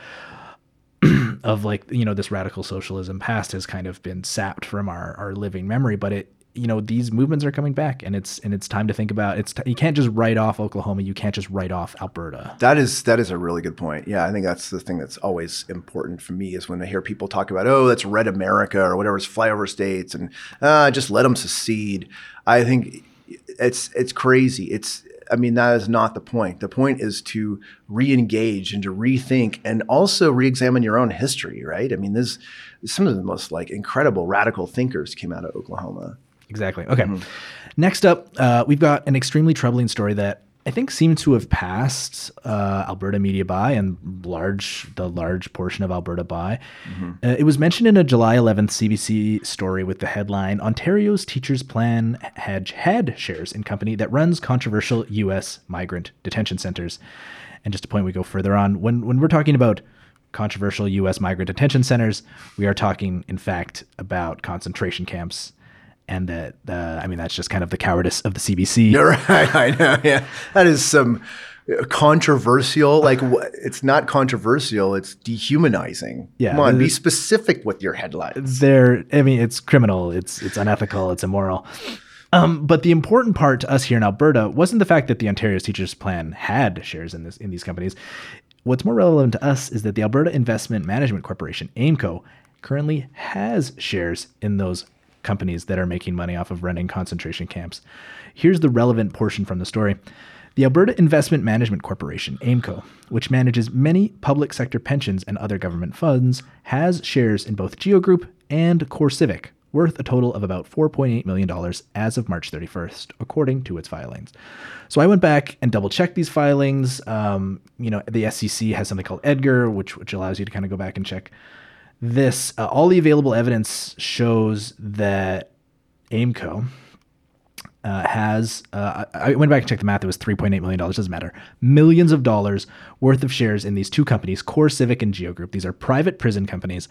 of like you know this radical socialism past has kind of been sapped from our our living memory but it you know these movements are coming back and it's and it's time to think about it's t- you can't just write off Oklahoma you can't just write off Alberta That is that is a really good point. Yeah, I think that's the thing that's always important for me is when I hear people talk about, oh, that's red America or whatever, it's flyover states, and uh, just let them secede. I think it's it's crazy. It's I mean that is not the point. The point is to re-engage and to rethink and also re-examine your own history. Right? I mean, this some of the most like incredible radical thinkers came out of Oklahoma. Exactly. Okay. Next up, uh, we've got an extremely troubling story that I think seems to have passed uh, Alberta media by and large the large portion of Alberta by. Uh, it was mentioned in a July 11th CBC story with the headline "Ontario's Teachers Plan had had shares in company that runs controversial U.S. migrant detention centers." And just a point we go further on when when we're talking about controversial U.S. migrant detention centers, we are talking, in fact, about concentration camps and that uh, I mean that's just kind of the cowardice of the CBC. You're right. I know. Yeah, that is some controversial. Like, it's not controversial. It's dehumanizing. Yeah, come on, be specific with your headlines. They're I mean it's criminal, it's it's unethical, it's immoral. Um, but the important part to us here in Alberta wasn't the fact that the Ontario's Teachers Plan had shares in this in these companies. What's more relevant to us is that the Alberta Investment Management Corporation, AIMCO, currently has shares in those companies that are making money off of running concentration camps. Here's the relevant portion from the story. The Alberta Investment Management Corporation, AIMCO, which manages many public sector pensions and other government funds, has shares in both GeoGroup and CoreCivic, worth a total of about $4.8 million as of March 31st, according to its filings. So I went back and double checked these filings. Um, you know, the SEC has something called Edgar, which which allows you to kind of go back and check this. Uh, all the available evidence shows that Aimco uh, has. Uh, I went back and checked the math. It was 3.8 million dollars. Doesn't matter. Millions of dollars worth of shares in these two companies, Core Civic and Geo Group. These are private prison companies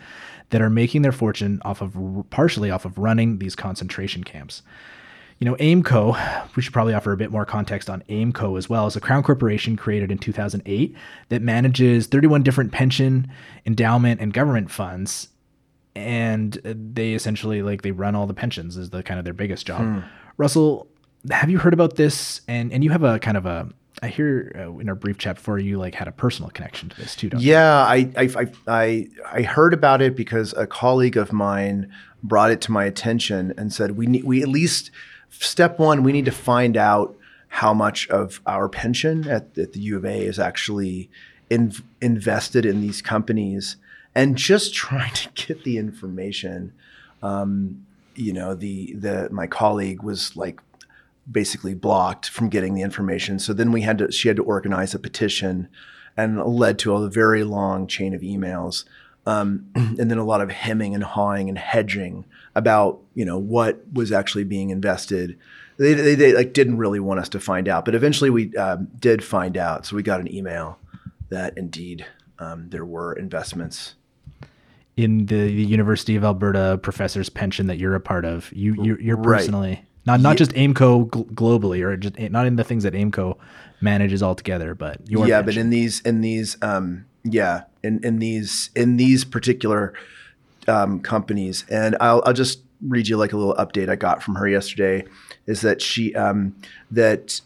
that are making their fortune off of partially off of running these concentration camps. You know, Aimco, we should probably offer a bit more context on Aimco as well, is a crown corporation created in 2008 that manages 31 different pension, endowment, and government funds. And they essentially like they run all the pensions is the kind of their biggest job. Russell, have you heard about this? And and you have a kind of a I hear uh, in our brief chat before you like had a personal connection to this too. Don't? Yeah, I, I, I, I, I heard about it because a colleague of mine brought it to my attention and said we need we at least step one we need to find out how much of our pension at, at the U of A is actually in, invested in these companies and just trying to get the information. Um, you know, the the my colleague was like basically blocked from getting the information. So then we had to she had to organize a petition, and led to a very long chain of emails, um, and then a lot of hemming and hawing and hedging about you know what was actually being invested. They, they, they like didn't really want us to find out, but eventually we um, did find out. So we got an email that indeed um, there were investments. in the, the University of Alberta professor's pension that you're a part of. You you you're Right. personally not not just Aimco gl- globally or just not in the things that Aimco manages altogether, but your yeah, but in these in these um, yeah in in these in these particular um, companies, and I'll I'll just read you like a little update I got from her yesterday. Is that she um, that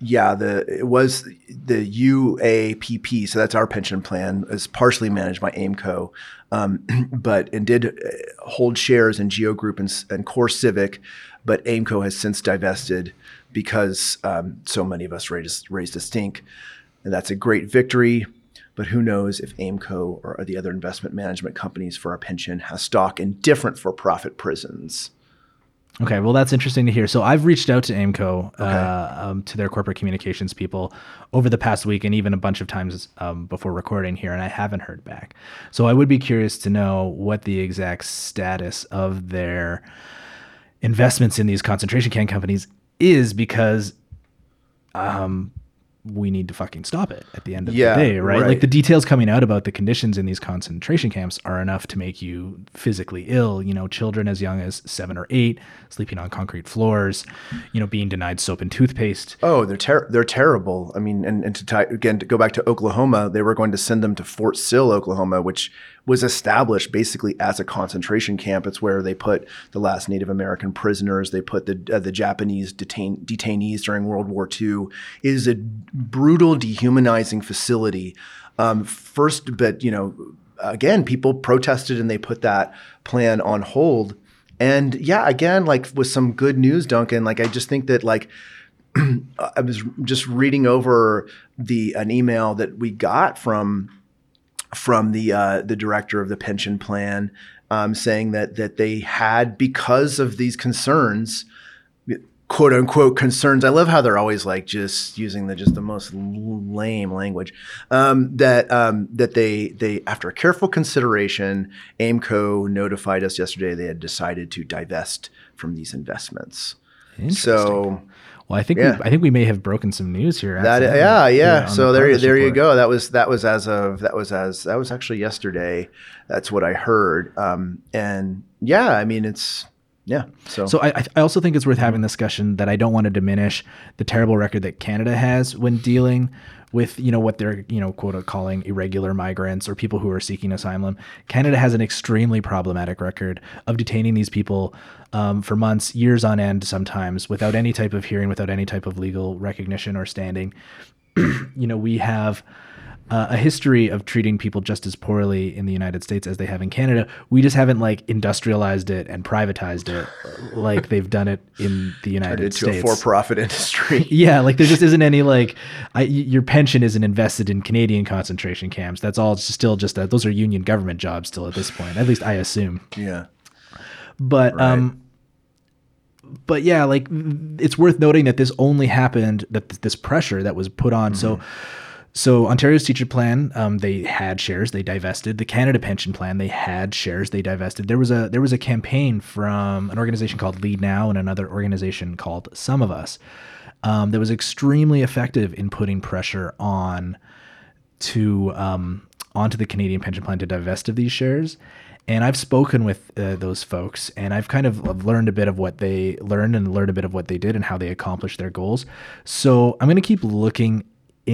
yeah the it was the UAPP, so that's our pension plan, is partially managed by Aimco, um, but and did uh, hold shares in Geo Group and, and Core Civic, but Aimco has since divested because um, so many of us raised raised a stink, and that's a great victory. But who knows if Aimco or the other investment management companies for our pension has stock in different for-profit prisons? Okay, well, that's interesting to hear. So I've reached out to Aimco, uh, um, to their corporate communications people over the past week and even a bunch of times um, before recording here, and I haven't heard back. So I would be curious to know what the exact status of their investments in these concentration camp companies is because um, we need to fucking stop it at the end of Yeah, the day, right? Like the details coming out about the conditions in these concentration camps are enough to make you physically ill. You know, children as young as seven or eight sleeping on concrete floors, you know, being denied soap and toothpaste. Oh, they're ter- they're terrible. I mean, and, and to tie, again to go back to Oklahoma, they were going to send them to Fort Sill, Oklahoma, which was established basically as a concentration camp. It's where they put the last Native American prisoners. They put the uh, the Japanese detain- detainees during World War II. It is a brutal, dehumanizing facility. Um, first, but you know, again, people protested and they put that plan on hold. And yeah, again, like with some good news, Duncan. Like I just think that like I was just reading over the an email that we got from from the uh, the director of the pension plan, um, saying that that they had because of these concerns, quote unquote concerns. I love how they're always like just using the just the most lame language. Um, that um, that they they after careful consideration, Aimco notified us yesterday they had decided to divest from these investments. So Well, I think Yeah. we, I think we may have broken some news here. that yeah yeah. So the there there you go. That was that was as of that was as that was actually yesterday. That's what I heard. Um, and yeah, I mean it's yeah. So, So I, I also think it's worth having discussion that I don't want to diminish the terrible record that Canada has when dealing with you know what they're you know quote calling irregular migrants or people who are seeking asylum. Canada has an extremely problematic record of detaining these people um, for months, years on end, sometimes without any type of hearing, without any type of legal recognition or standing. you know we have uh, a history of treating people just as poorly in the United States as they have in Canada. We just haven't like industrialized it and privatized it like they've done it in the United into States. a for-profit industry. yeah, like there just isn't any like I, your pension isn't invested in Canadian concentration camps. That's all still just that those are union government jobs still at this point. At least I assume. yeah. But um, but yeah, like it's worth noting that this only happened that th- this pressure that was put on. So. So Ontario's teacher plan, um, they had shares, they divested. The Canada pension plan, they had shares, they divested. There was a there was a campaign from an organization called Leadnow and another organization called SumOfUs um, that was extremely effective in putting pressure on to um, onto the Canadian pension plan to divest of these shares. And I've spoken with uh, those folks, and I've kind of learned a bit of what they learned and learned a bit of what they did and how they accomplished their goals. So I'm going to keep looking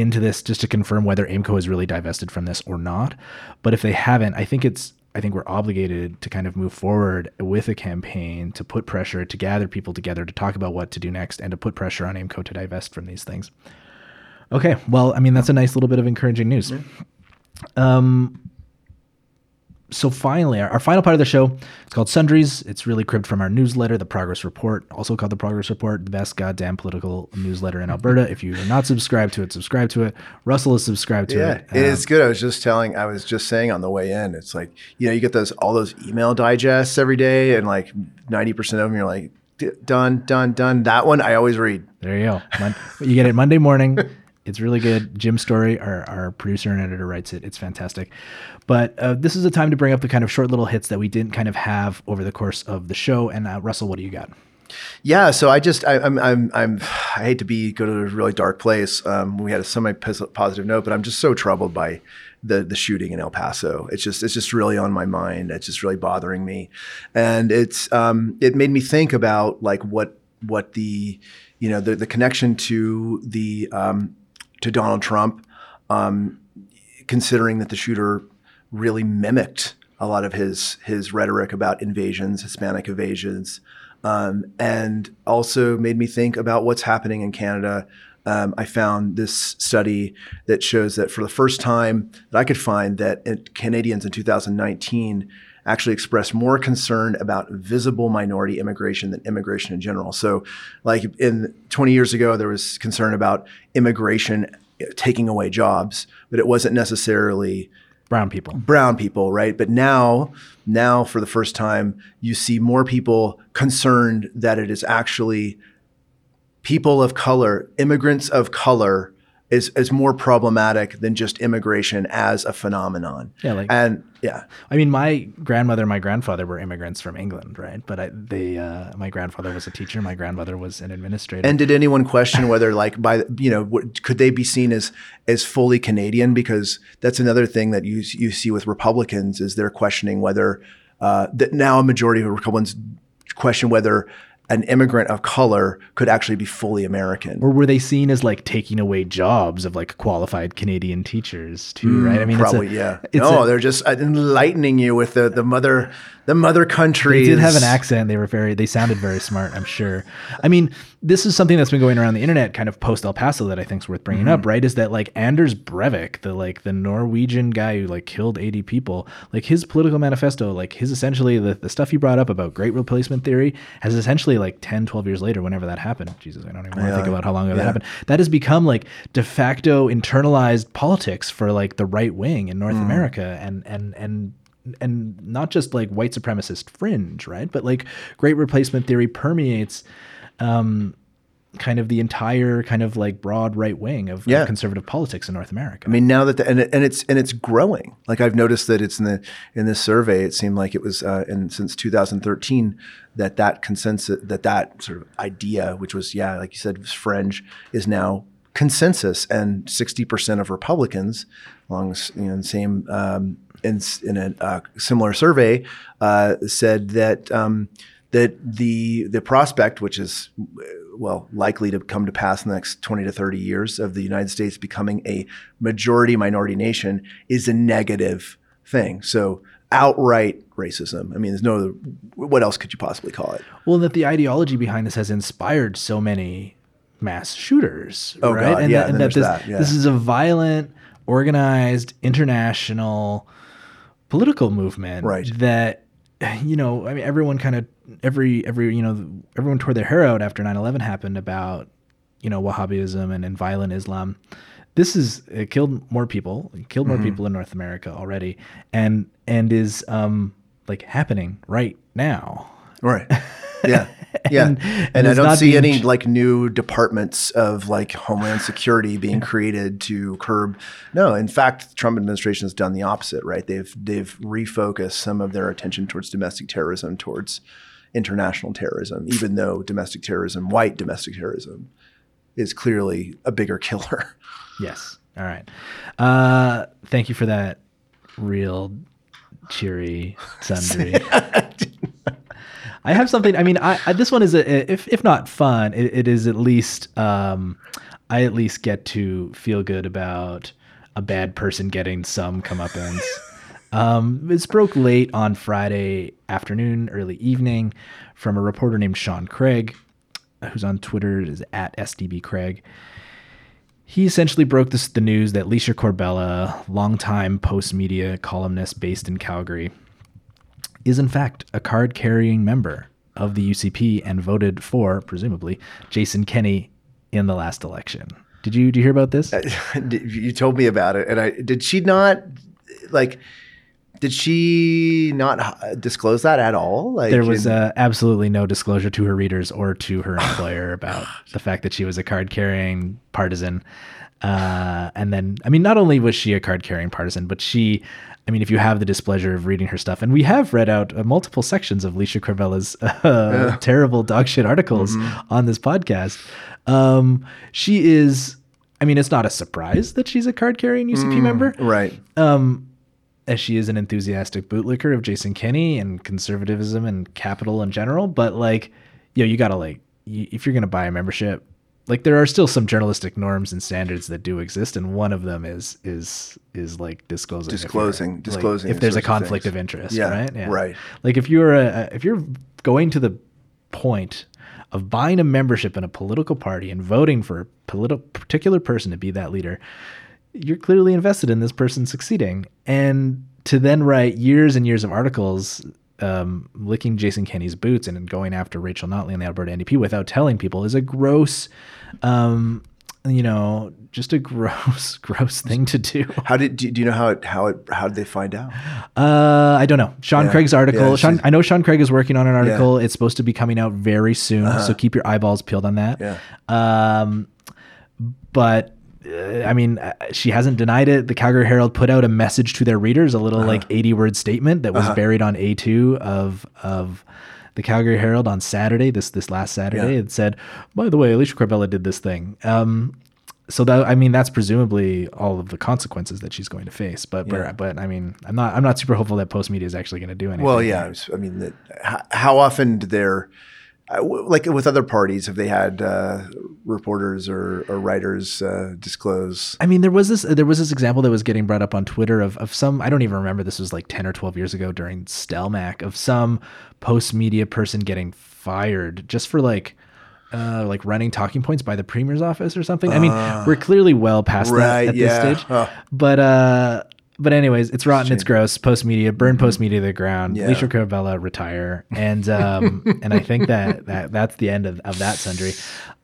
into this just to confirm whether AIMCO has really divested from this or not. But if they haven't, I think it's I think we're obligated to kind of move forward with a campaign to put pressure to gather people together to talk about what to do next and to put pressure on AIMCO to divest from these things. Okay, well, I mean that's a nice little bit of encouraging news. Um, so finally, our, our final part of the show it's called Sundries. It's really cribbed from our newsletter, The Progress Report, also called The Progress Report, the best goddamn political newsletter in Alberta. if you are not subscribed to it, subscribe to it. Russell is subscribed to Yeah, it. it is um, good. I was just telling, I was just saying on the way in, it's like, you know, you get those, all those email digests every day and like 90% of them, you're like, done, done, done. That one I always read. There you go. Mon- you get it Monday morning. It's really good. Jim Story, our, our producer and editor, writes it. It's fantastic. But uh, this is a time to bring up the kind of short little hits that we didn't kind of have over the course of the show. And uh, Russell, what do you got? Yeah, so I just I, I'm I'm I'm I hate to be go to a really dark place. Um, we had a semi positive note, but I'm just so troubled by the the shooting in El Paso. It's just it's just really on my mind. It's just really bothering me, and it's um, it made me think about like what what the you know the the connection to the um, to Donald Trump, um, considering that the shooter really mimicked a lot of his his rhetoric about invasions, Hispanic invasions, um, and also made me think about what's happening in Canada. Um, I found this study that shows that for the first time that I could find that Canadians in 2019 actually expressed more concern about visible minority immigration than immigration in general. So, like in 20 years ago, there was concern about immigration taking away jobs, but it wasn't necessarily Brown people. brown people, right? But now, now for the first time, you see more people concerned that it is actually people of color, immigrants of color, is is more problematic than just immigration as a phenomenon. Yeah, like- and yeah, I mean, my grandmother and my grandfather were immigrants from England, right? But I, they, uh, my grandfather was a teacher. My grandmother was an administrator. And did anyone question whether, like, by you know, could they be seen as as fully Canadian? Because that's another thing that you you see with Republicans is they're questioning whether uh, that now a majority of Republicans question whether an immigrant of color could actually be fully American. or were they seen as like taking away jobs of like qualified Canadian teachers too? right? Mm, I mean, it's a- Probably, yeah. No, a- they're just enlightening you with the the mother the mother country. They did have an accent. They were very, they sounded very smart, I'm sure. I mean, this is something that's been going around the internet kind of post El Paso that I think is worth bringing Mm-hmm. up, right? Is that like Anders Breivik, the like the Norwegian guy who like killed 80 people, like his political manifesto, like his essentially the, the stuff he brought up about great replacement theory has essentially like 10, 12 years later, whenever that happened. Jesus, I don't even want to think about how long ago that happened. That has become like de facto internalized politics for like the right wing in North Mm. America and and and and not just like white supremacist fringe, right? But like great replacement theory permeates um, kind of the entire kind of like broad right wing of, of Yeah. conservative politics in North America. I mean, now that the, and, and it's and it's growing. Like I've noticed that it's in the in this survey. It seemed like it was uh, in since 2013 that that consensus that that sort of idea, which was yeah, like you said, was fringe, is now consensus. And 60 percent of Republicans, along you know, the same um, in in a uh, similar survey, uh, said that. Um, that the the prospect, which is well likely to come to pass in the next 20 to 30 years of the United States becoming a majority minority nation, is a negative thing. So outright racism. I mean, there's no what else could you possibly call it? well, that the ideology behind this has inspired so many mass shooters, Oh, right? God, and yeah, that, and that this, that, yeah. this is a violent, organized, international political movement Right. that you know, I mean, everyone kind of every every you know everyone tore their hair out after 9-11 happened about you know Wahhabism and, and violent Islam. This is it killed more people, killed Mm-hmm. more people in North America already, and and is um like happening right now. Right. Yeah. Yeah. And- And, and I don't see any ch- like new departments of like Homeland Security being created to curb. No, in fact, the Trump administration has done the opposite, right? They've they've refocused some of their attention towards domestic terrorism, towards international terrorism, even though domestic terrorism, white domestic terrorism, is clearly a bigger killer. Yes. All right. Uh, thank you for that real cheery sundry. I have something. I mean, I, I this one is a, if if not fun, it, it is at least um, I at least get to feel good about a bad person getting some comeuppance. um, this broke late on Friday afternoon, early evening, from a reporter named Sean Craig, who's on Twitter is at SDB Craig. He essentially broke this, the news that Licia Corbella, longtime Postmedia columnist based in Calgary, is in fact a card carrying member of the UCP and voted for, presumably, Jason Kenney in the last election. Did you, did you hear about this? you told me about it, and I did. She not like. Did she not uh, disclose that at all? Like there was in- uh, absolutely no disclosure to her readers or to her employer about the fact that she was a card carrying partisan. Uh, and then, I mean, not only was she a card carrying partisan, but she, I mean, if you have the displeasure of reading her stuff, and we have read out uh, multiple sections of Licia Corbella's uh, terrible dog shit articles on this podcast, um, she is. I mean, it's not a surprise that she's a card carrying UCP member right. um, as she is an enthusiastic bootlicker of Jason Kenney and conservatism and capital in general. But like, yo, you gotta like, if you're gonna buy a membership, like there are still some journalistic norms and standards that do exist, and one of them is is is like disclosing if Disclosing- like, disclosing if there's a conflict things. of interest, Yeah, right? right. Like if you're a if you're going to the point of buying a membership in a political party and voting for a political particular person to be that leader, you're clearly invested in this person succeeding. And to then write years and years of articles um, licking Jason Kenney's boots and going after Rachel Notley and the Alberta NDP without telling people is a gross, um, you know, just a gross, gross thing to do. How did do, do you know how it how it how did they find out? Uh, I don't know. Sean Yeah. Craig's article. Yeah, Sean, I know Sean Craig is working on an article. It's supposed to be coming out very soon, Uh-huh. so keep your eyeballs peeled on that. Yeah. Um, but I mean, uh, she hasn't denied it. The Calgary Herald put out a message to their readers, a little like eighty word statement that was buried on A two of of the Calgary Herald on Saturday. This this last Saturday, Yeah. it said, "By the way, Alicia Corbella did this thing." Um, so that I mean, that's presumably all of the consequences that she's going to face. But Yeah. but, but I mean, I'm not I'm not super hopeful that Postmedia is actually going to do anything. Well, yeah. I mean, that, how, how often do their like with other parties have they had uh, reporters or, or writers uh, disclose? I mean, there was this there was this example that was getting brought up on Twitter of, of some I don't even remember this was like ten or twelve years ago during Stelmach of some Postmedia person getting fired just for like uh, like running talking points by the premier's office or something. I mean, we're clearly well past Ah. right, that at yeah. this stage. Huh. But uh, but anyways, it's rotten, it's gross. Postmedia, burn Postmedia to the ground. Yeah. Licia Corbella retire, and um, and I think that, that that's the end of, of that sundry.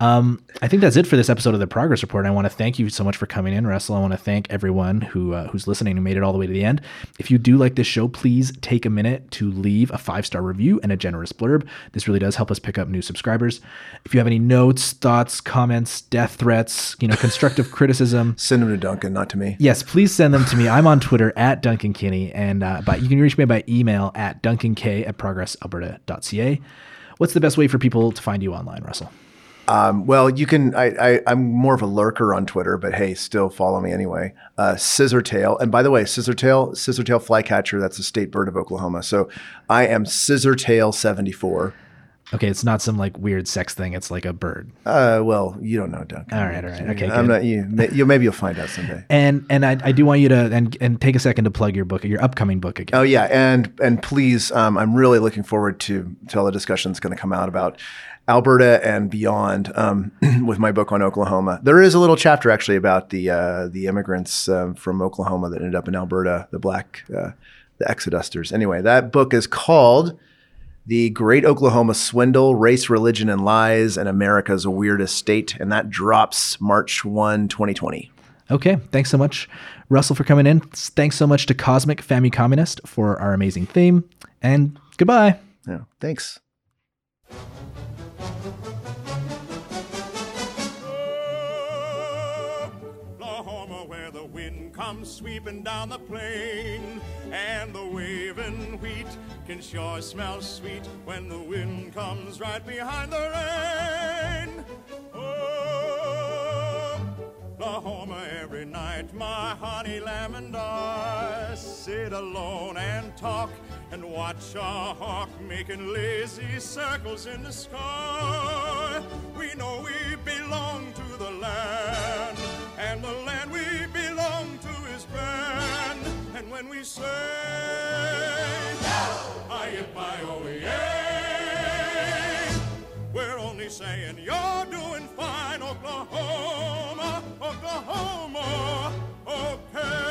Um, I think that's it for this episode of the Progress Report. I want to thank you so much for coming in, Russell. I want to thank everyone who uh, who's listening who made it all the way to the end. If you do like this show, please take a minute to leave a five star review and a generous blurb. This really does help us pick up new subscribers. If you have any notes, thoughts, comments, death threats, you know, constructive criticism, Send them to Duncan, not to me. Yes, please send them to me. I'm on Twitter at Duncan Kinney, and uh, but you can reach me by email at duncank at progressalberta.ca. What's the best way for people to find you online, Russell? Um, well, you can. I, I, I'm more of a lurker on Twitter, but hey, still follow me anyway. Uh, Scissortail, and by the way, Scissortail, Scissortail flycatcher. That's a state bird of Oklahoma. So I am Scissortail74. Okay, it's not some like weird sex thing. It's like a bird. Uh, well, you don't know Duncan. All right, all right. Okay, I'm good. not you. You maybe you'll find out someday. And and I, I do want you to and and take a second to plug your book, your upcoming book again. Oh yeah, and and please, um, I'm really looking forward to to all the discussions going to come out about Alberta and beyond um, with my book on Oklahoma. There is a little chapter actually about the uh, the immigrants um, from Oklahoma that ended up in Alberta, the black uh, the exodusters. Anyway, that book is called. The Great Oklahoma Swindle, Race, Religion, and Lies, and America's Weirdest State. And that drops March 1, 2020. Okay, thanks so much, Russell, for coming in. Thanks so much to Cosmic Family Communist for our amazing theme. And goodbye. Yeah, thanks. Comes sweeping down the plain, and the waving wheat can sure smell sweet when the wind comes right behind the rain. Oh, Oklahoma every night, my honey lamb and I sit alone and talk and watch a hawk making lazy circles in the sky. We know we belong to the land, and the land we when we say, I-I-O-E-A, we're only saying, you're doing fine, Oklahoma, Oklahoma, okay.